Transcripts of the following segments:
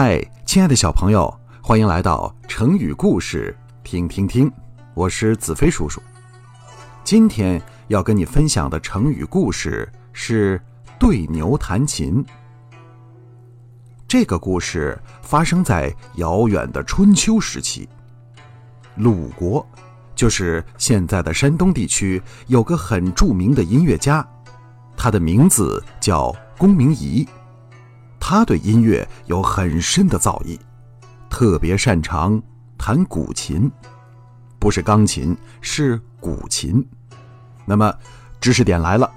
嗨，亲爱的小朋友，欢迎来到成语故事听听听。我是子飞叔叔。今天要跟你分享的成语故事是“对牛弹琴”。这个故事发生在遥远的春秋时期。鲁国，就是现在的山东地区，有个很著名的音乐家，他的名字叫公明仪。他对音乐有很深的造诣，特别擅长弹古琴，不是钢琴，是古琴。那么，知识点来了，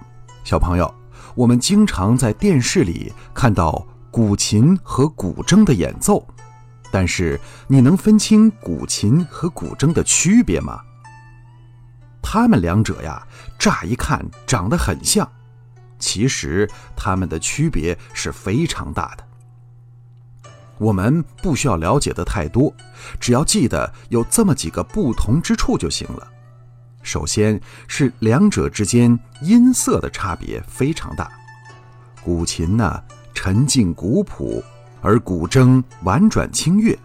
小朋友，我们经常在电视里看到古琴和古筝的演奏，但是你能分清古琴和古筝的区别吗？它们两者呀，乍一看长得很像。其实它们的区别是非常大的。我们不需要了解的太多，只要记得有这么几个不同之处就行了。首先是两者之间音色的差别非常大。古琴呢沉静古朴，而古筝婉转清越，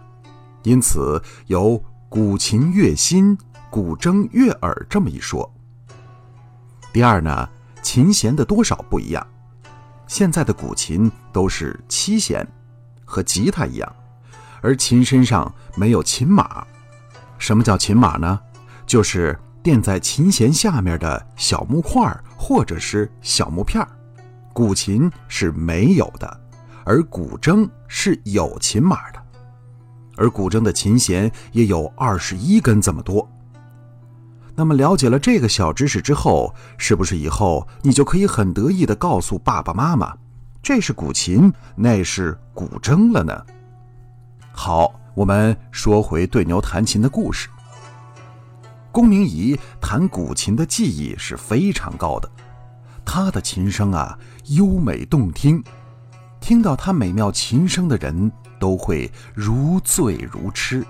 因此有“古琴悦心，古筝悦耳”这么一说。第二呢？琴弦的多少不一样，现在的古琴都是七弦，和吉他一样，而琴身上没有琴码。什么叫琴码呢？就是垫在琴弦下面的小木块或者是小木片古琴是没有的，而古筝是有琴码的，而古筝的琴弦也有二十一根这么多。那么了解了这个小知识之后，是不是以后你就可以很得意地告诉爸爸妈妈，这是古琴，那是古筝了呢？好，我们说回对牛弹琴的故事。龚明仪弹古琴的技艺是非常高的，他的琴声啊优美动听，听到他美妙琴声的人都会如醉如痴。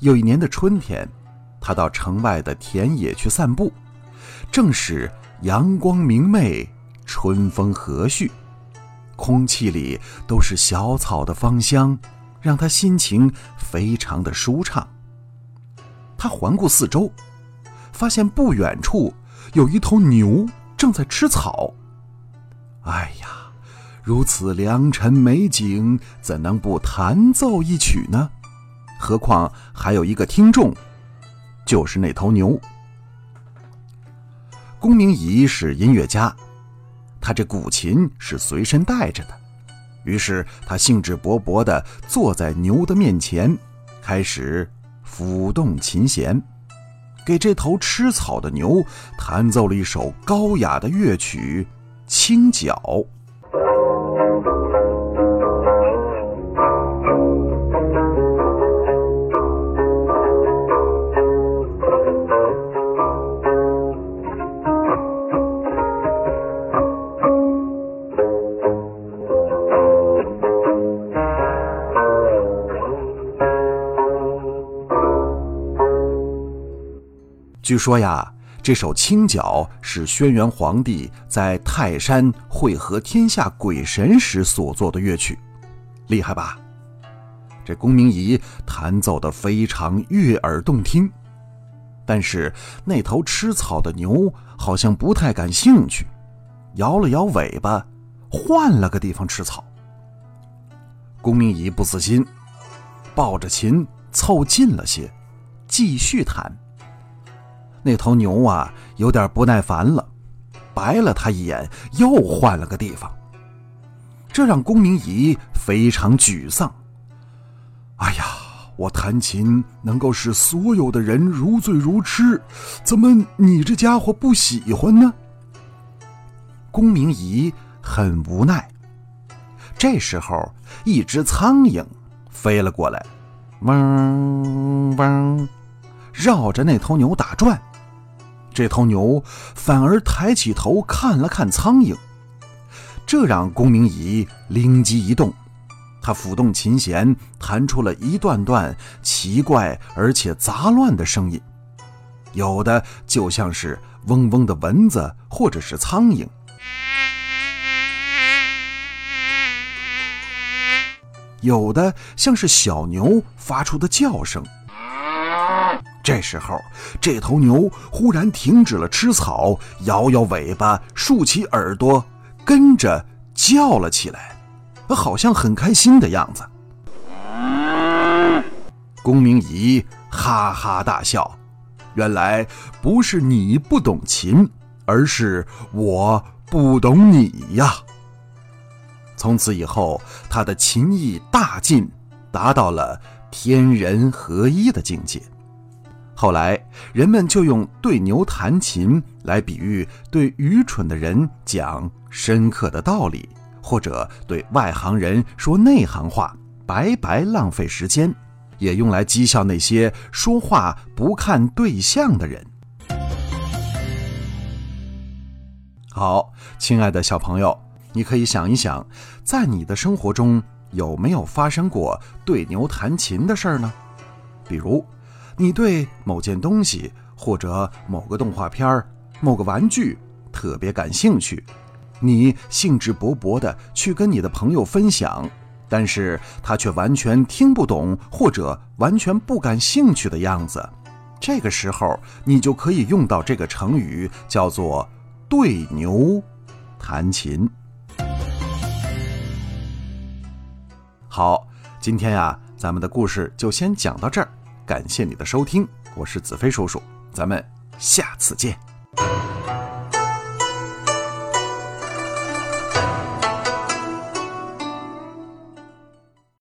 有一年的春天。他到城外的田野去散步，正是阳光明媚，春风和煦，空气里都是小草的芳香，让他心情非常的舒畅。他环顾四周，发现不远处有一头牛正在吃草。哎呀，如此良辰美景，怎能不弹奏一曲呢？何况还有一个听众。就是那头牛。公明仪是音乐家，他这古琴是随身带着的，于是他兴致勃勃地坐在牛的面前，开始抚动琴弦，给这头吃草的牛弹奏了一首高雅的乐曲《清角》。据说呀，这首《清角》是轩辕皇帝在泰山会合天下鬼神时所作的乐曲，厉害吧？这公明仪弹奏的非常悦耳动听，但是那头吃草的牛好像不太感兴趣，摇了摇尾巴，换了个地方吃草。公明仪不死心，抱着琴凑近了些，继续弹。那头牛啊，有点不耐烦了，白了他一眼，又换了个地方。这让公明仪非常沮丧。哎呀，我弹琴能够使所有的人如醉如痴，怎么你这家伙不喜欢呢？公明仪很无奈。这时候，一只苍蝇飞了过来，嗡嗡，绕着那头牛打转。这头牛反而抬起头看了看苍蝇，这让公明仪灵机一动，他抚动琴弦，弹出了一段段奇怪而且杂乱的声音，有的就像是嗡嗡的蚊子或者是苍蝇。有的像是小牛发出的叫声。这时候，这头牛忽然停止了吃草，摇摇尾巴，竖起耳朵，跟着叫了起来，好像很开心的样子。公明仪哈哈大笑，原来不是你不懂琴，而是我不懂你呀。从此以后，他的琴艺大进，达到了天人合一的境界。后来，人们就用对牛弹琴来比喻对愚蠢的人讲深刻的道理，或者对外行人说内行话，白白浪费时间，也用来讥笑那些说话不看对象的人。好，亲爱的小朋友。你可以想一想，在你的生活中有没有发生过对牛弹琴的事儿呢？比如，你对某件东西或者某个动画片儿、某个玩具特别感兴趣，你兴致勃勃地去跟你的朋友分享，但是他却完全听不懂或者完全不感兴趣的样子。这个时候，你就可以用到这个成语，叫做“对牛弹琴”。好，今天呀，咱们的故事就先讲到这儿。感谢你的收听，我是子飞叔叔，咱们下次见。